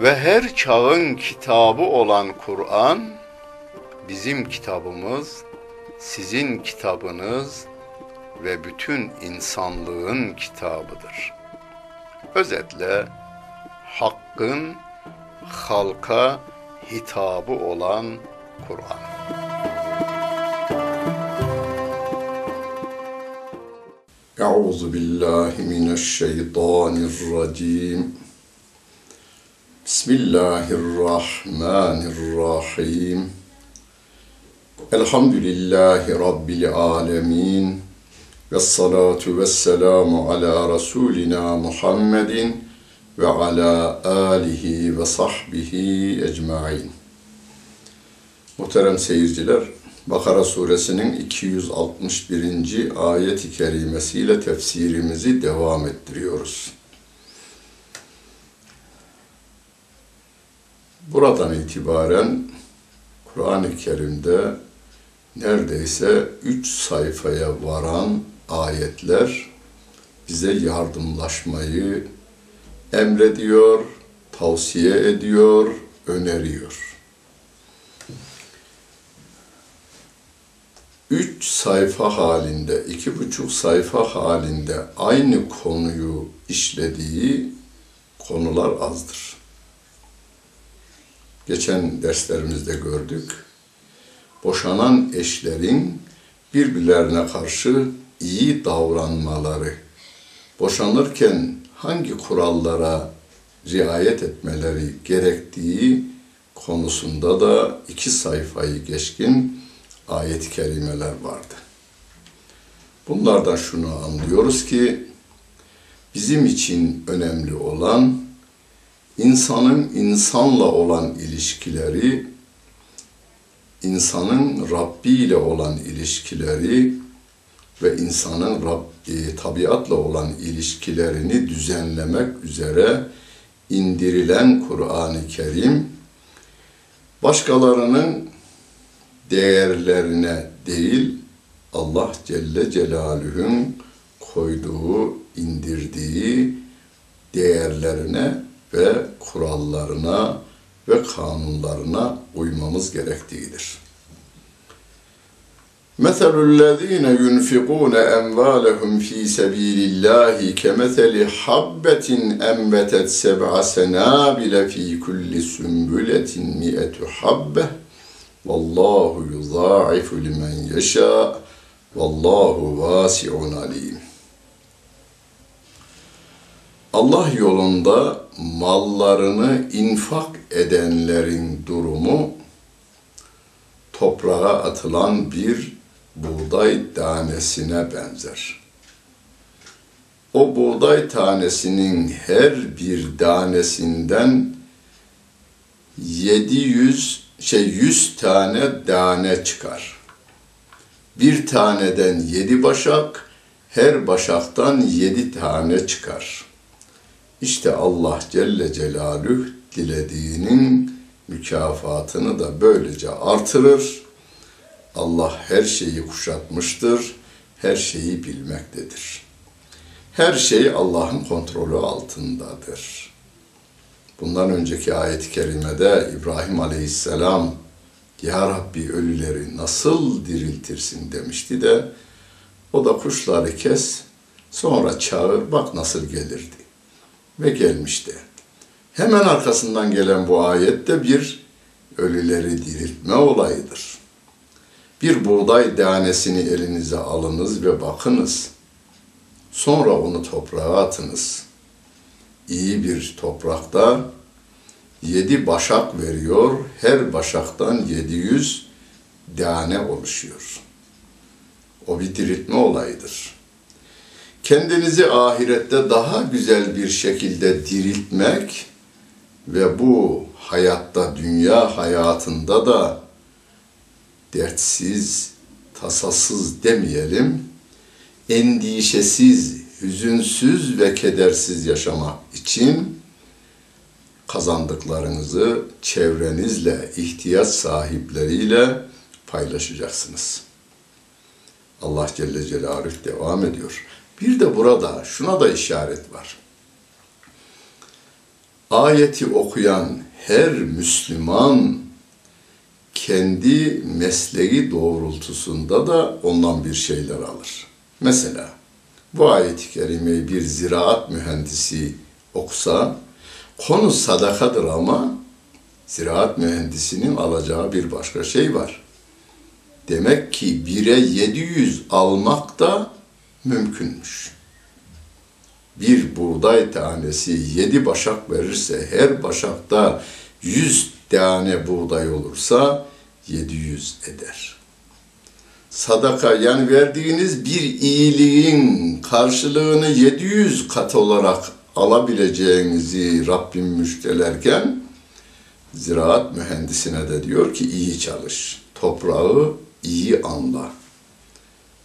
ve her çağın kitabı olan Kur'an bizim kitabımız, sizin kitabınız ve bütün insanlığın kitabıdır. Özetle hakkın halka hitabı olan Kur'an. Euzu billahi mineşşeytanirracim. Bismillahirrahmanirrahim. Elhamdülillahi Rabbil alemin. Ve salatu ve selamu ala Resulina Muhammedin ve ala alihi ve sahbihi ecmain. Muhterem seyirciler, Bakara suresinin 261. ayet-i kerimesiyle tefsirimizi devam ettiriyoruz. Buradan itibaren Kur'an-ı Kerim'de neredeyse üç sayfaya varan ayetler bize yardımlaşmayı emrediyor, tavsiye ediyor, öneriyor. Üç sayfa halinde, iki buçuk sayfa halinde aynı konuyu işlediği konular azdır geçen derslerimizde gördük. Boşanan eşlerin birbirlerine karşı iyi davranmaları, boşanırken hangi kurallara riayet etmeleri gerektiği konusunda da iki sayfayı geçkin ayet-i kerimeler vardı. Bunlardan şunu anlıyoruz ki bizim için önemli olan insanın insanla olan ilişkileri, insanın Rabbi ile olan ilişkileri ve insanın Rab, e, tabiatla olan ilişkilerini düzenlemek üzere indirilen Kur'an-ı Kerim başkalarının değerlerine değil Allah Celle Celaluhu'nun koyduğu, indirdiği değerlerine ve kurallarına ve kanunlarına uymamız gerektiğidir. مثل الذين ينفقون أموالهم في سبيل الله كمثل حبة أنبتت سبع سنابل في كل سنبلة مئة حبة والله يضاعف لمن يشاء والله واسع عليم Allah yolunda mallarını infak edenlerin durumu toprağa atılan bir buğday tanesine benzer. O buğday tanesinin her bir tanesinden 700 şey 100 tane tane çıkar. Bir taneden yedi başak, her başaktan yedi tane çıkar. İşte Allah Celle Celaluhu dilediğinin mükafatını da böylece artırır. Allah her şeyi kuşatmıştır, her şeyi bilmektedir. Her şey Allah'ın kontrolü altındadır. Bundan önceki ayet-i kerimede İbrahim Aleyhisselam Ya Rabbi ölüleri nasıl diriltirsin demişti de o da kuşları kes sonra çağır bak nasıl gelirdi. Ve gelmişti. Hemen arkasından gelen bu ayette bir ölüleri diriltme olayıdır. Bir buğday tanesini elinize alınız ve bakınız. Sonra onu toprağa atınız. İyi bir toprakta yedi başak veriyor. Her başaktan 700 tane oluşuyor. O bir diriltme olayıdır. Kendinizi ahirette daha güzel bir şekilde diriltmek ve bu hayatta, dünya hayatında da dertsiz, tasasız demeyelim, endişesiz, hüzünsüz ve kedersiz yaşamak için kazandıklarınızı çevrenizle, ihtiyaç sahipleriyle paylaşacaksınız. Allah Celle Celaluhu devam ediyor. Bir de burada şuna da işaret var. Ayeti okuyan her Müslüman kendi mesleği doğrultusunda da ondan bir şeyler alır. Mesela bu ayet-i kerimeyi bir ziraat mühendisi okusa, konu sadakadır ama ziraat mühendisinin alacağı bir başka şey var. Demek ki bire 700 almak da mümkünmüş. Bir buğday tanesi yedi başak verirse her başakta 100 tane buğday olursa 700 eder. Sadaka yani verdiğiniz bir iyiliğin karşılığını 700 kat olarak alabileceğinizi Rabbim müjdelerken ziraat mühendisine de diyor ki iyi çalış. Toprağı iyi anla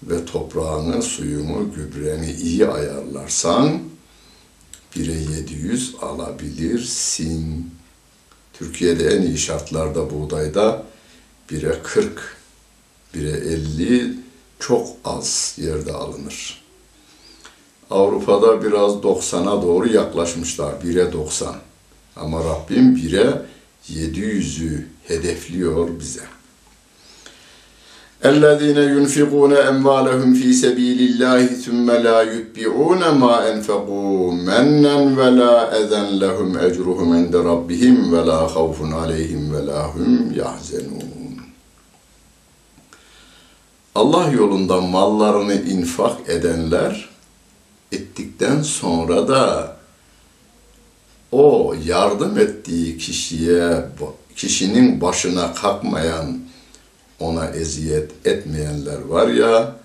ve toprağını, suyunu, gübreni iyi ayarlarsan bire 700 alabilirsin. Türkiye'de en iyi şartlarda buğdayda bire 40, bire 50 çok az yerde alınır. Avrupa'da biraz 90'a doğru yaklaşmışlar. Bire 90. Ama Rabbim bire 700'ü hedefliyor bize. اَلَّذ۪ينَ يُنْفِقُونَ اَمْوَالَهُمْ ف۪ي سَب۪يلِ اللّٰهِ ثُمَّ لَا يُتْبِعُونَ مَا اَنْفَقُوا مَنًّا وَلَا اَذًا لَهُمْ اَجْرُهُمْ عِنْدَ رَبِّهِمْ وَلَا خَوْفٌ عَلَيْهِمْ وَلَا هُمْ يَحْزَنُونَ Allah yolunda mallarını infak edenler ettikten sonra da o yardım ettiği kişiye kişinin başına kalkmayan ona eziyet etmeyenler var ya,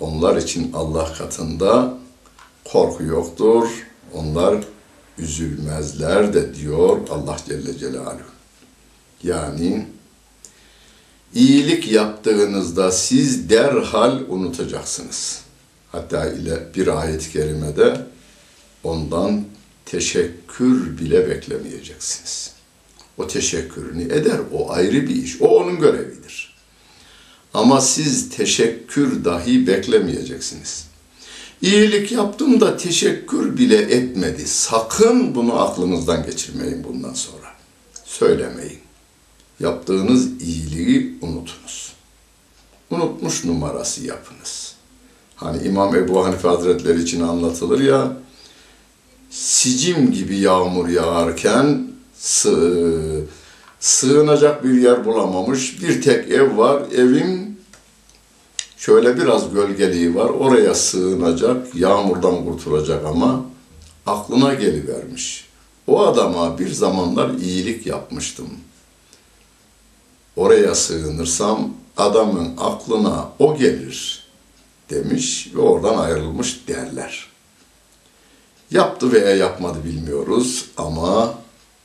onlar için Allah katında korku yoktur. Onlar üzülmezler de diyor Allah Celle Celaluhu. Yani iyilik yaptığınızda siz derhal unutacaksınız. Hatta ile bir ayet-i kerimede ondan teşekkür bile beklemeyeceksiniz. O teşekkürünü eder, o ayrı bir iş, o onun görevidir. Ama siz teşekkür dahi beklemeyeceksiniz. İyilik yaptım da teşekkür bile etmedi. Sakın bunu aklınızdan geçirmeyin bundan sonra. Söylemeyin. Yaptığınız iyiliği unutunuz. Unutmuş numarası yapınız. Hani İmam Ebu Hanife Hazretleri için anlatılır ya, sicim gibi yağmur yağarken sığ, sığınacak bir yer bulamamış. Bir tek ev var. Evin şöyle biraz gölgeliği var. Oraya sığınacak, yağmurdan kurtulacak ama aklına gelivermiş. O adama bir zamanlar iyilik yapmıştım. oraya sığınırsam adamın aklına o gelir demiş ve oradan ayrılmış derler. Yaptı veya yapmadı bilmiyoruz ama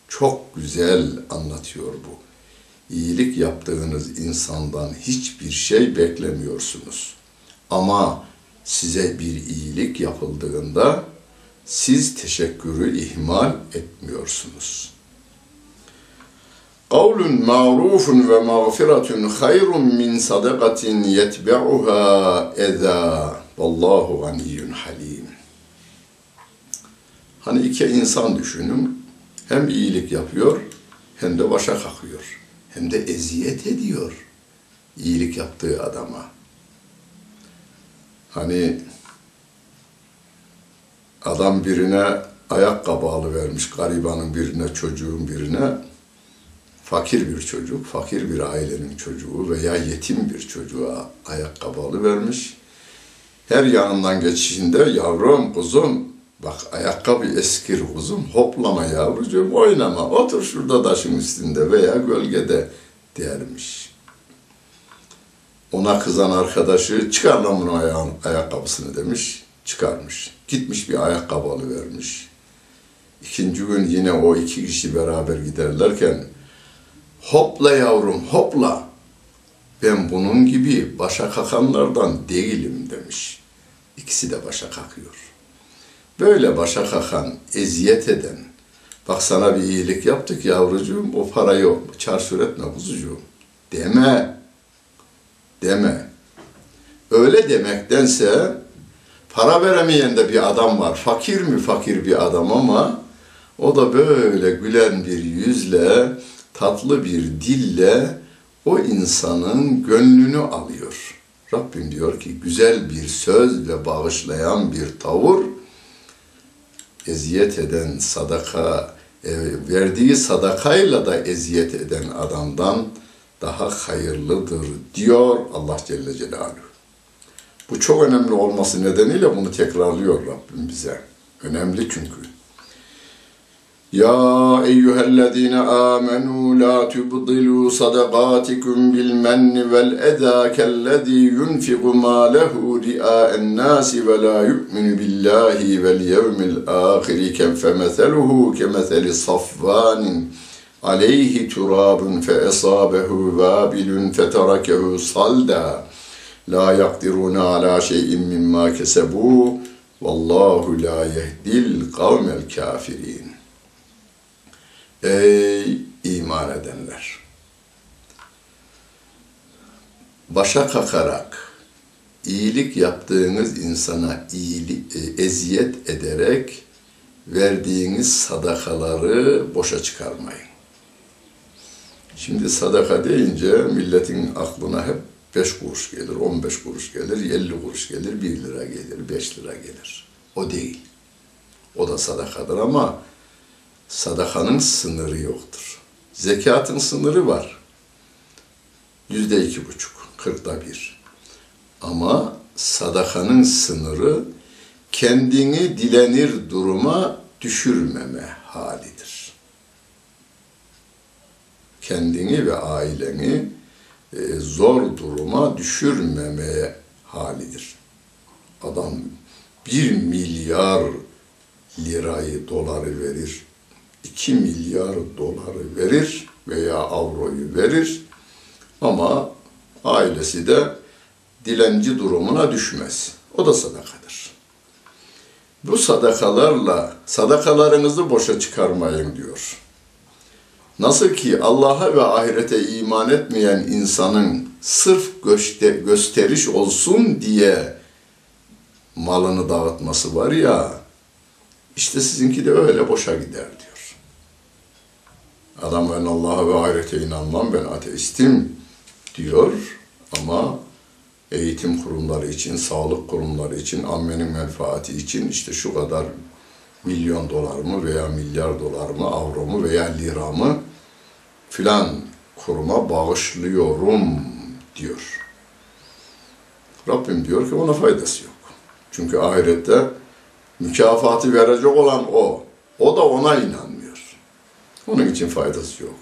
çok güzel anlatıyor bu. İyilik yaptığınız insandan hiçbir şey beklemiyorsunuz. Ama size bir iyilik yapıldığında siz teşekkürü ihmal etmiyorsunuz. Kavlun ma'rufun ve mağfiretun hayrun min sadakatin yetbe'uha eza. Vallahu ganiyyun halim. Hani iki insan düşünün. Hem iyilik yapıyor hem de başa kalkıyor. Hem de eziyet ediyor iyilik yaptığı adama. Hani adam birine ayakkabı alıvermiş, garibanın birine, çocuğun birine, fakir bir çocuk, fakir bir ailenin çocuğu veya yetim bir çocuğa ayakkabı alıvermiş. Her yanından geçişinde yavrum, kuzum, bak ayakkabı eskir kuzum, hoplama yavrucuğum, oynama, otur şurada taşın üstünde veya gölgede dermiş. Ona kızan arkadaşı çıkar lan bunu ayağın, ayakkabısını demiş, çıkarmış. Gitmiş bir ayakkabı alıvermiş. İkinci gün yine o iki kişi beraber giderlerken hopla yavrum hopla ben bunun gibi başa kakanlardan değilim demiş. İkisi de başa kakıyor. Böyle başa kakan, eziyet eden, bak sana bir iyilik yaptık yavrucuğum, o parayı çarşur etme kuzucuğum deme. Deme. Öyle demektense para veremeyen de bir adam var. Fakir mi fakir bir adam ama o da böyle gülen bir yüzle, tatlı bir dille o insanın gönlünü alıyor. Rabbim diyor ki güzel bir söz ve bağışlayan bir tavır eziyet eden sadaka e, verdiği sadakayla da eziyet eden adamdan daha hayırlıdır diyor Allah Celle Celaluhu. Bu çok önemli olması nedeniyle bunu tekrarlıyor Rabbim bize. Önemli çünkü. يا أيها الذين آمنوا لا تبطلوا صدقاتكم بالمن والأذى كالذي ينفق ماله رئاء الناس ولا يؤمن بالله واليوم الآخر فمثله كمثل صفان عليه تراب فأصابه وابل فتركه صلدا. لا يقدرون على شيء مما كسبوه والله لا يهدي القوم الكافرين. Ey iman edenler! Başa kakarak, iyilik yaptığınız insana iyilik, e, eziyet ederek verdiğiniz sadakaları boşa çıkarmayın. Şimdi sadaka deyince milletin aklına hep 5 kuruş gelir, 15 kuruş gelir, 50 kuruş gelir, 1 lira gelir, 5 lira gelir. O değil. O da sadakadır ama sadakanın sınırı yoktur. Zekatın sınırı var. Yüzde iki buçuk, kırkta bir. Ama sadakanın sınırı kendini dilenir duruma düşürmeme halidir. Kendini ve aileni e, zor duruma düşürmemeye halidir. Adam bir milyar lirayı, doları verir 2 milyar doları verir veya avroyu verir ama ailesi de dilenci durumuna düşmez. O da sadakadır. Bu sadakalarla sadakalarınızı boşa çıkarmayın diyor. Nasıl ki Allah'a ve ahirete iman etmeyen insanın sırf gösteriş olsun diye malını dağıtması var ya, işte sizinki de öyle boşa gider diyor. Adam ben Allah'a ve ahirete inanmam, ben ateistim diyor ama eğitim kurumları için, sağlık kurumları için, ammenin menfaati için işte şu kadar milyon dolar mı veya milyar dolar mı, avro mu veya lira mı filan kuruma bağışlıyorum diyor. Rabbim diyor ki ona faydası yok. Çünkü ahirette mükafatı verecek olan o. O da ona inanmıyor. Onun için faydası yok.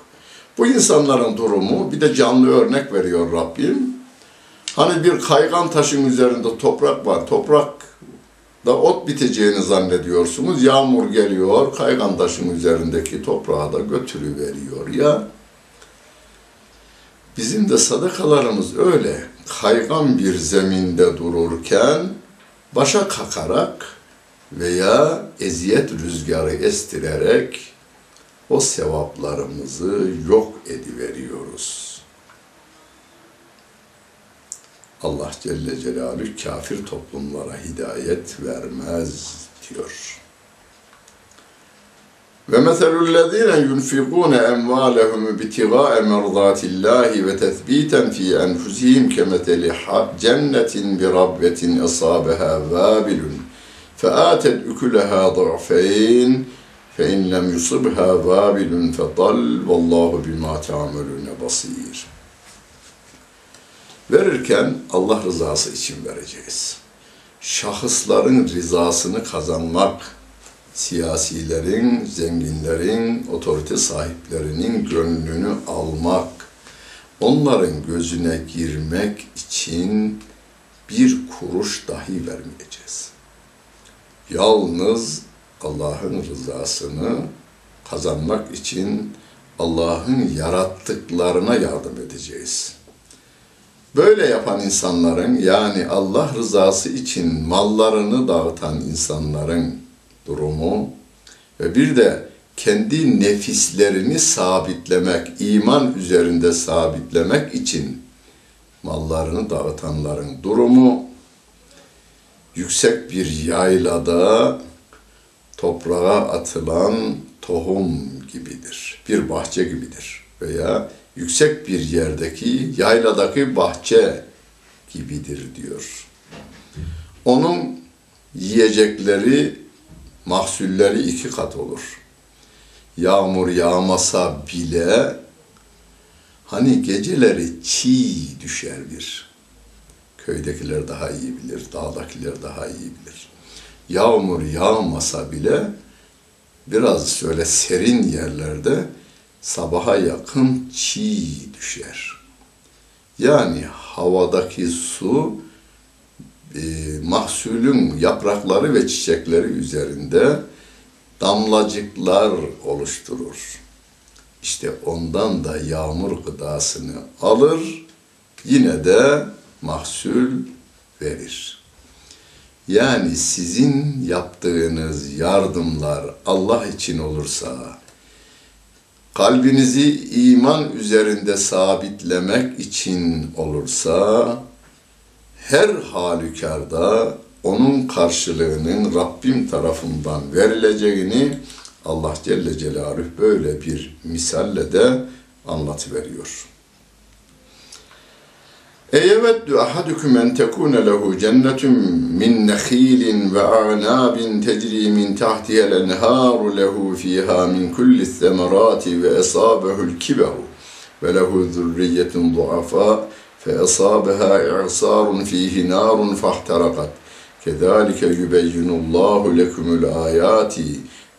Bu insanların durumu bir de canlı örnek veriyor Rabbim. Hani bir kaygan taşın üzerinde toprak var. Toprak da ot biteceğini zannediyorsunuz. Yağmur geliyor, kaygan taşın üzerindeki toprağı da götürüveriyor ya. Bizim de sadakalarımız öyle kaygan bir zeminde dururken başa kakarak veya eziyet rüzgarı estirerek o sevaplarımızı yok ediveriyoruz. Allah Celle Celaluhu kafir toplumlara hidayet vermez diyor. Ve meselüllezine yunfikune emvalehum ibtigâe merdâtillâhi ve tethbîten fî enfusihim kemeteli cennetin bi rabbetin esâbeha vâbilun feâtet ukulaha ضعفين fe in lem yusibha vabilun fe dal vallahu bima ta'melune basir. Verirken Allah rızası için vereceğiz. Şahısların rızasını kazanmak, siyasilerin, zenginlerin, otorite sahiplerinin gönlünü almak, onların gözüne girmek için bir kuruş dahi vermeyeceğiz. Yalnız Allah'ın rızasını kazanmak için Allah'ın yarattıklarına yardım edeceğiz. Böyle yapan insanların yani Allah rızası için mallarını dağıtan insanların durumu ve bir de kendi nefislerini sabitlemek, iman üzerinde sabitlemek için mallarını dağıtanların durumu yüksek bir yaylada toprağa atılan tohum gibidir. Bir bahçe gibidir veya yüksek bir yerdeki yayladaki bahçe gibidir diyor. Onun yiyecekleri, mahsulleri iki kat olur. Yağmur yağmasa bile hani geceleri çiğ düşer bir. Köydekiler daha iyi bilir, dağdakiler daha iyi bilir. Yağmur yağmasa bile biraz şöyle serin yerlerde sabaha yakın çiğ düşer. Yani havadaki su e, mahsulün yaprakları ve çiçekleri üzerinde damlacıklar oluşturur. İşte ondan da yağmur gıdasını alır, yine de mahsul verir. Yani sizin yaptığınız yardımlar Allah için olursa, kalbinizi iman üzerinde sabitlemek için olursa, her halükarda onun karşılığının Rabbim tarafından verileceğini Allah Celle Celaluhu böyle bir misalle de anlatıveriyor. أيود أحدكم أن تكون له جنة من نخيل وأعناب تجري من تحتها الأنهار له فيها من كل الثمرات وأصابه الكبر وله ذرية ضعفاء فأصابها إعصار فيه نار فاحترقت. كذلك يبين الله لكم الآيات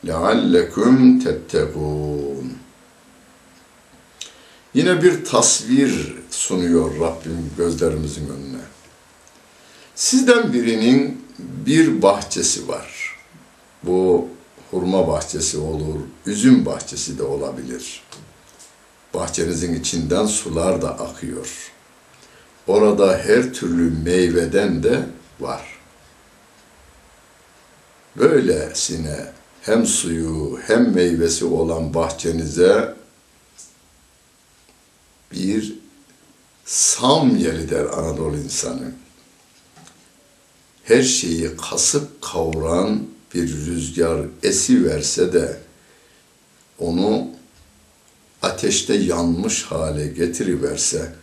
لعلكم تتقون. Yine bir tasvir sunuyor Rabbim gözlerimizin önüne. Sizden birinin bir bahçesi var. Bu hurma bahçesi olur, üzüm bahçesi de olabilir. Bahçenizin içinden sular da akıyor. Orada her türlü meyveden de var. Böylesine hem suyu hem meyvesi olan bahçenize bir samyeli der Anadolu insanı. Her şeyi kasıp kavuran bir rüzgar esi verse de onu ateşte yanmış hale getiriverse,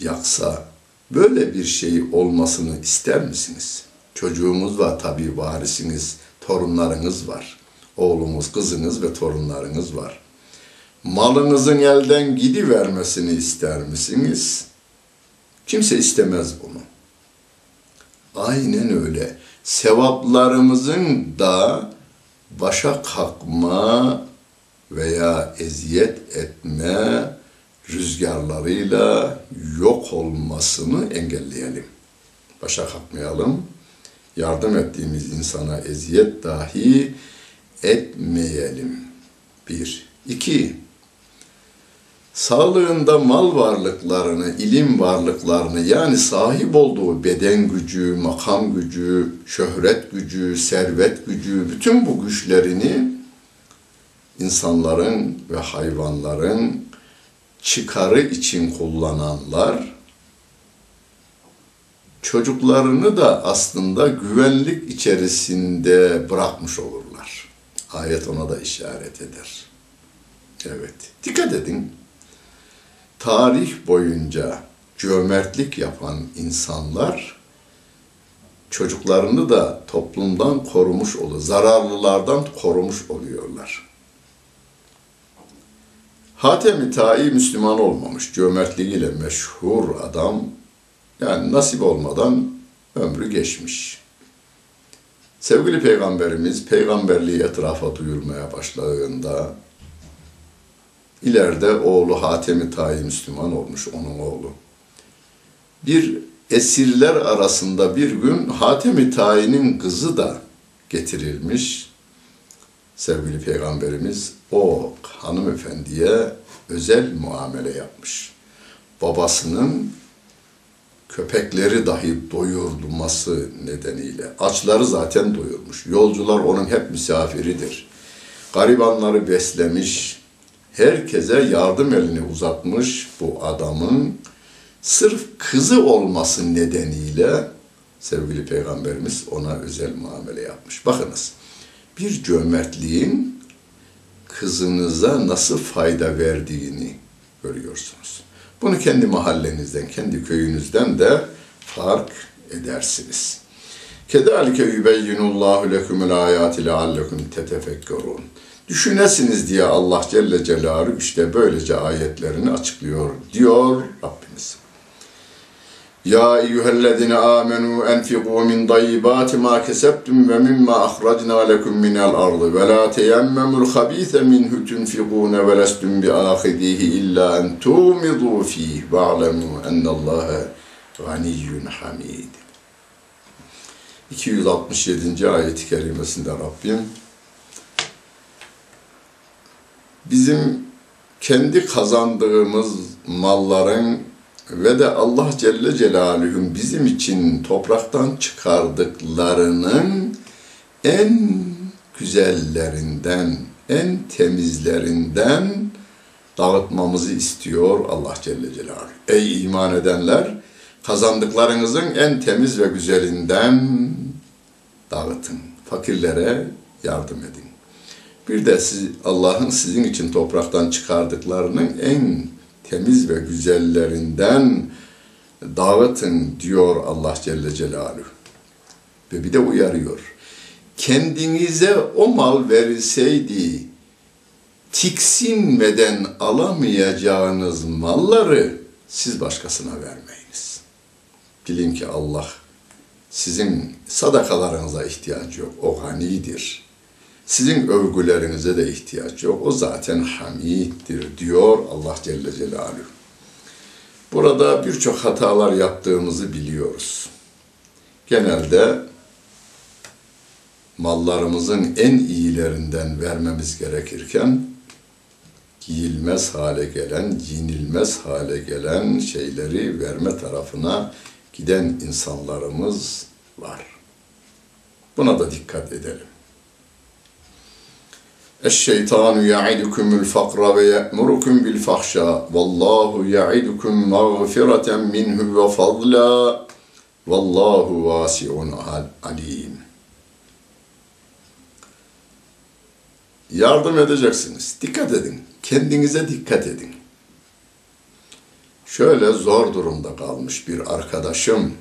yaksa, böyle bir şey olmasını ister misiniz? Çocuğumuz var tabii varisiniz, torunlarınız var. Oğlumuz, kızınız ve torunlarınız var malınızın elden gidivermesini ister misiniz? Kimse istemez bunu. Aynen öyle. Sevaplarımızın da başa kalkma veya eziyet etme rüzgarlarıyla yok olmasını engelleyelim. Başa kalkmayalım. Yardım ettiğimiz insana eziyet dahi etmeyelim. Bir. İki. Sağlığında mal varlıklarını, ilim varlıklarını yani sahip olduğu beden gücü, makam gücü, şöhret gücü, servet gücü, bütün bu güçlerini insanların ve hayvanların çıkarı için kullananlar çocuklarını da aslında güvenlik içerisinde bırakmış olurlar. Ayet ona da işaret eder. Evet, dikkat edin. Tarih boyunca cömertlik yapan insanlar çocuklarını da toplumdan korumuş oluyor, zararlılardan korumuş oluyorlar. Hatem-i Tai Müslüman olmamış, cömertliğiyle meşhur adam, yani nasip olmadan ömrü geçmiş. Sevgili Peygamberimiz peygamberliği etrafa duyurmaya başladığında ileride oğlu Hatem-i Tai Müslüman olmuş, onun oğlu. Bir esirler arasında bir gün Hatem-i Tai'nin kızı da getirilmiş. Sevgili Peygamberimiz o hanımefendiye özel muamele yapmış. Babasının köpekleri dahi doyurulması nedeniyle. Açları zaten doyurmuş. Yolcular onun hep misafiridir. Garibanları beslemiş, herkese yardım elini uzatmış bu adamın sırf kızı olması nedeniyle sevgili peygamberimiz ona özel muamele yapmış. Bakınız bir cömertliğin kızınıza nasıl fayda verdiğini görüyorsunuz. Bunu kendi mahallenizden, kendi köyünüzden de fark edersiniz. Kedalike yubeyyinullahu lekumul ayati leallekum tetefekkerun. Düşünesiniz diye Allah Celle Celaluhu işte böylece ayetlerini açıklıyor diyor Rabbimiz. Ya eyyühellezine amenu enfiqu min tayyibati ma kesebtum ve mimma ahracna lekum minel ardı ve la teyemmemul habise minhu tunfiqune ve lestum bi ahidihi illa en tumidu fih ve alemu ennallâhe ganiyyun hamid. 267. ayet-i kerimesinde Rabbim bizim kendi kazandığımız malların ve de Allah Celle Celaluhu'nun bizim için topraktan çıkardıklarının en güzellerinden, en temizlerinden dağıtmamızı istiyor Allah Celle Celaluhu. Ey iman edenler, kazandıklarınızın en temiz ve güzelinden dağıtın. Fakirlere yardım edin. Bir de siz, Allah'ın sizin için topraktan çıkardıklarının en temiz ve güzellerinden dağıtın diyor Allah Celle Celaluhu. Ve bir de uyarıyor. Kendinize o mal verilseydi tiksinmeden alamayacağınız malları siz başkasına vermeyiniz. Bilin ki Allah sizin sadakalarınıza ihtiyacı yok. O ganidir. Sizin övgülerinize de ihtiyaç yok. O zaten hamiddir diyor Allah Celle Celaluhu. Burada birçok hatalar yaptığımızı biliyoruz. Genelde mallarımızın en iyilerinden vermemiz gerekirken giyilmez hale gelen, giyinilmez hale gelen şeyleri verme tarafına giden insanlarımız var. Buna da dikkat edelim. Ve ye'murukum bil fahşa. Vallahu ya'idukum mağfireten minhu ve fadla. Vallahu vasi'un alim. Yardım edeceksiniz. Dikkat edin. Kendinize dikkat edin. Şöyle zor durumda kalmış bir arkadaşım,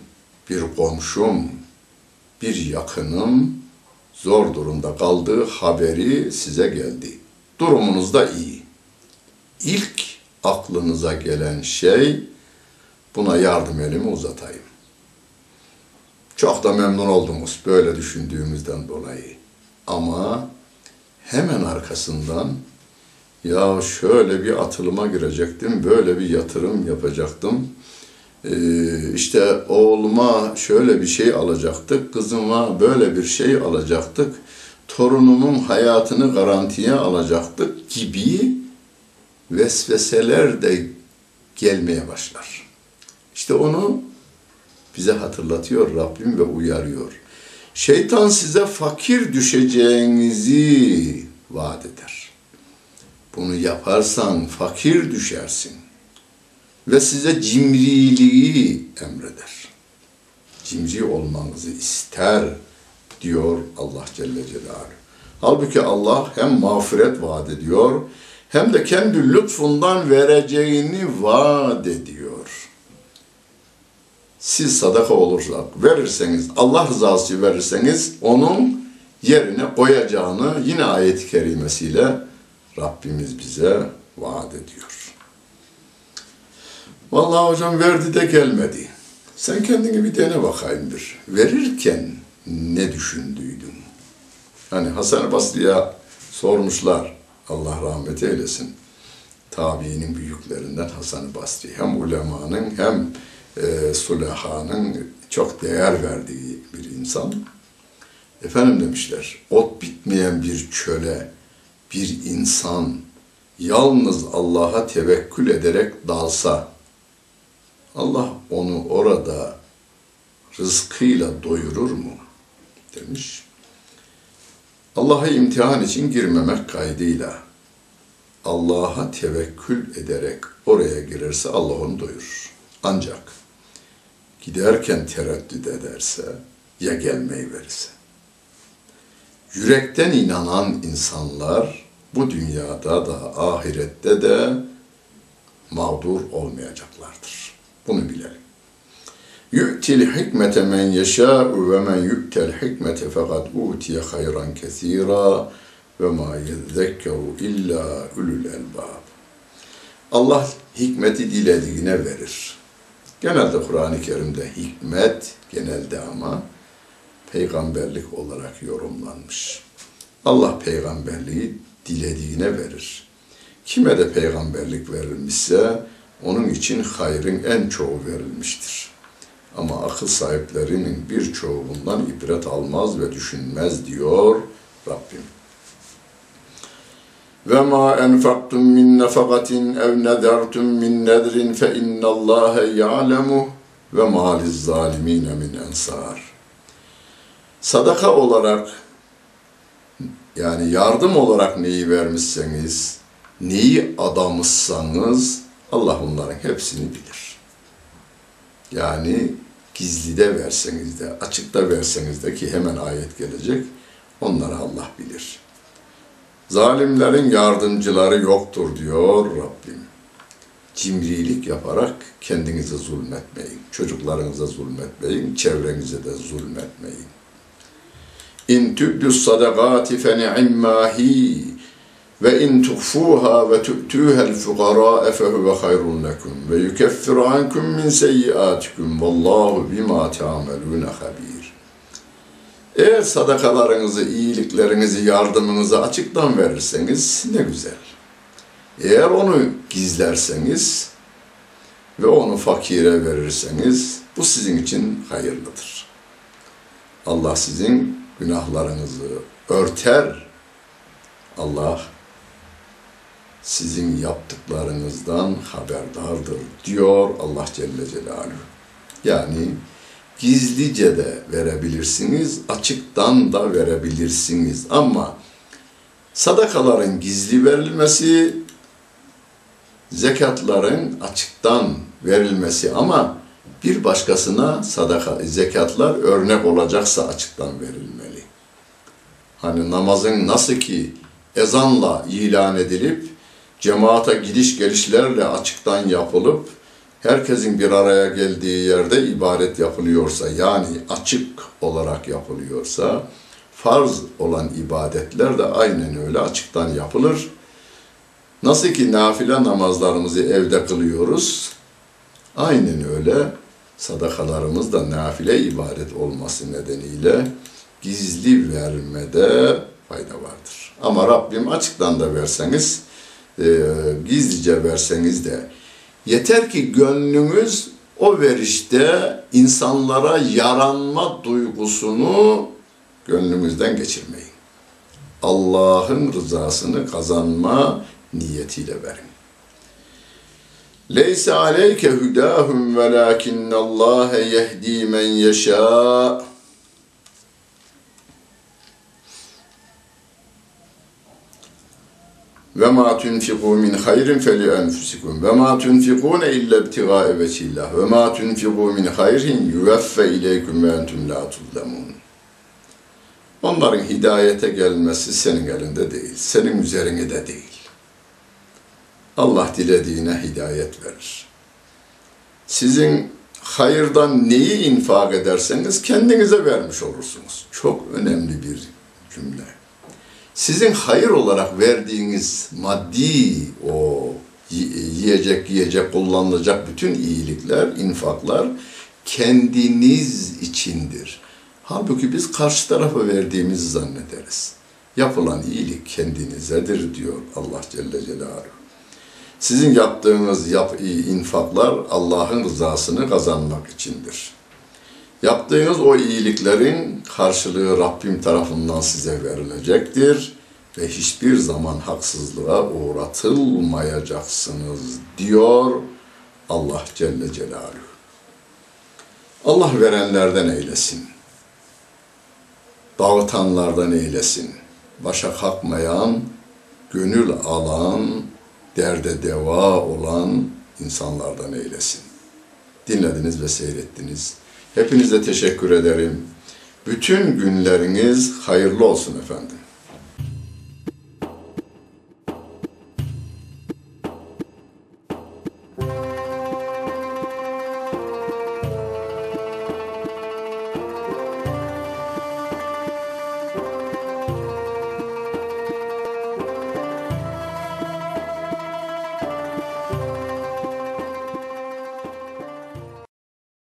bir komşum, bir yakınım zor durumda kaldığı haberi size geldi. Durumunuz da iyi. İlk aklınıza gelen şey buna yardım elimi uzatayım. Çok da memnun oldunuz böyle düşündüğümüzden dolayı. Ama hemen arkasından Ya şöyle bir atılıma girecektim, böyle bir yatırım yapacaktım. Ee, işte oğluma şöyle bir şey alacaktık, kızıma böyle bir şey alacaktık, torunumun hayatını garantiye alacaktık gibi vesveseler de gelmeye başlar. İşte onu bize hatırlatıyor Rabbim ve uyarıyor. Şeytan size fakir düşeceğinizi vaat eder. Bunu yaparsan fakir düşersin ve size cimriliği emreder. Cimri olmanızı ister diyor Allah Celle Celaluhu. Halbuki Allah hem mağfiret vaat ediyor hem de kendi lütfundan vereceğini vaat ediyor. Siz sadaka olursak verirseniz, Allah rızası verirseniz onun yerine koyacağını yine ayet-i kerimesiyle Rabbimiz bize vaat ediyor. Vallahi hocam verdi de gelmedi. Sen kendini bir dene bakayım bir. Verirken ne düşündüydün? Hani Hasan Basri'ye sormuşlar. Allah rahmet eylesin. Tabiinin büyüklerinden Hasan Basri. Hem ulemanın hem e, sulahanın çok değer verdiği bir insan. Efendim demişler, ot bitmeyen bir çöle bir insan yalnız Allah'a tevekkül ederek dalsa, Allah onu orada rızkıyla doyurur mu? demiş. Allah'a imtihan için girmemek kaydıyla Allah'a tevekkül ederek oraya girerse Allah onu doyurur. Ancak giderken tereddüt ederse ya gelmeyi verirse. Yürekten inanan insanlar bu dünyada da ahirette de mağdur olmayacaklardır. Bunu bilelim. Yu'til hikmete men yeşâ'u ve men yu'tel hikmete fakat utiye hayran kesîrâ ve ma yezzekkeru illa ulul elbab. Allah hikmeti dilediğine verir. Genelde Kur'an-ı Kerim'de hikmet genelde ama peygamberlik olarak yorumlanmış. Allah peygamberliği dilediğine verir. Kime de peygamberlik verilmişse onun için hayrın en çoğu verilmiştir. Ama akıl sahiplerinin birçoğu bundan ibret almaz ve düşünmez diyor Rabbim. Ve ma enfaktum min nefakatin ev nezertum min nedrin fe innallâhe ya'lemu ve ma lizzalimine min ensar. Sadaka olarak yani yardım olarak neyi vermişseniz, neyi adamışsanız Allah onların hepsini bilir. Yani gizlide verseniz de, açıkta verseniz de ki hemen ayet gelecek, onları Allah bilir. Zalimlerin yardımcıları yoktur diyor Rabbim. Cimrilik yaparak kendinize zulmetmeyin, çocuklarınıza zulmetmeyin, çevrenize de zulmetmeyin. İn tübdü sadakati fe ni'immahi ve in tuhfuha ve tu'tuha'l fuqara fe huve hayrun lekum ve yukeffiru ankum min seyyiatikum vallahu bima ta'malun habir. Eğer sadakalarınızı, iyiliklerinizi, yardımınızı açıktan verirseniz ne güzel. Eğer onu gizlerseniz ve onu fakire verirseniz bu sizin için hayırlıdır. Allah sizin günahlarınızı örter. Allah sizin yaptıklarınızdan haberdardır diyor Allah Celle Celaluhu. Yani gizlice de verebilirsiniz, açıktan da verebilirsiniz. Ama sadakaların gizli verilmesi, zekatların açıktan verilmesi ama bir başkasına sadaka, zekatlar örnek olacaksa açıktan verilmeli. Hani namazın nasıl ki ezanla ilan edilip, cemaate gidiş gelişlerle açıktan yapılıp, herkesin bir araya geldiği yerde ibadet yapılıyorsa, yani açık olarak yapılıyorsa, farz olan ibadetler de aynen öyle açıktan yapılır. Nasıl ki nafile namazlarımızı evde kılıyoruz, aynen öyle sadakalarımız da nafile ibadet olması nedeniyle gizli vermede fayda vardır. Ama Rabbim açıktan da verseniz e, gizlice verseniz de yeter ki gönlünüz o verişte insanlara yaranma duygusunu gönlünüzden geçirmeyin. Allah'ın rızasını kazanma niyetiyle verin. Leysa aleyke hudahum velakinnallâhe yehdi men yeşâ. Ve ma tunfiqu min hayrin feli enfusikum ve ma tunfiqun illa ibtigaa vecihillah ve ma tunfiqu min hayrin yuvaffe ileykum ve entum la tuzlamun. Onların hidayete gelmesi senin elinde değil, senin üzerine de değil. Allah dilediğine hidayet verir. Sizin hayırdan neyi infak ederseniz kendinize vermiş olursunuz. Çok önemli bir cümle. Sizin hayır olarak verdiğiniz maddi o yiyecek yiyecek kullanılacak bütün iyilikler, infaklar kendiniz içindir. Halbuki biz karşı tarafa verdiğimizi zannederiz. Yapılan iyilik kendinizedir diyor Allah Celle Celaluhu. Sizin yaptığınız yap, infaklar Allah'ın rızasını kazanmak içindir. Yaptığınız o iyiliklerin karşılığı Rabbim tarafından size verilecektir ve hiçbir zaman haksızlığa uğratılmayacaksınız diyor Allah Celle Celaluhu. Allah verenlerden eylesin. Dağıtanlardan eylesin. Başa kalkmayan, gönül alan, derde deva olan insanlardan eylesin. Dinlediniz ve seyrettiniz. Hepinize teşekkür ederim. Bütün günleriniz hayırlı olsun efendim.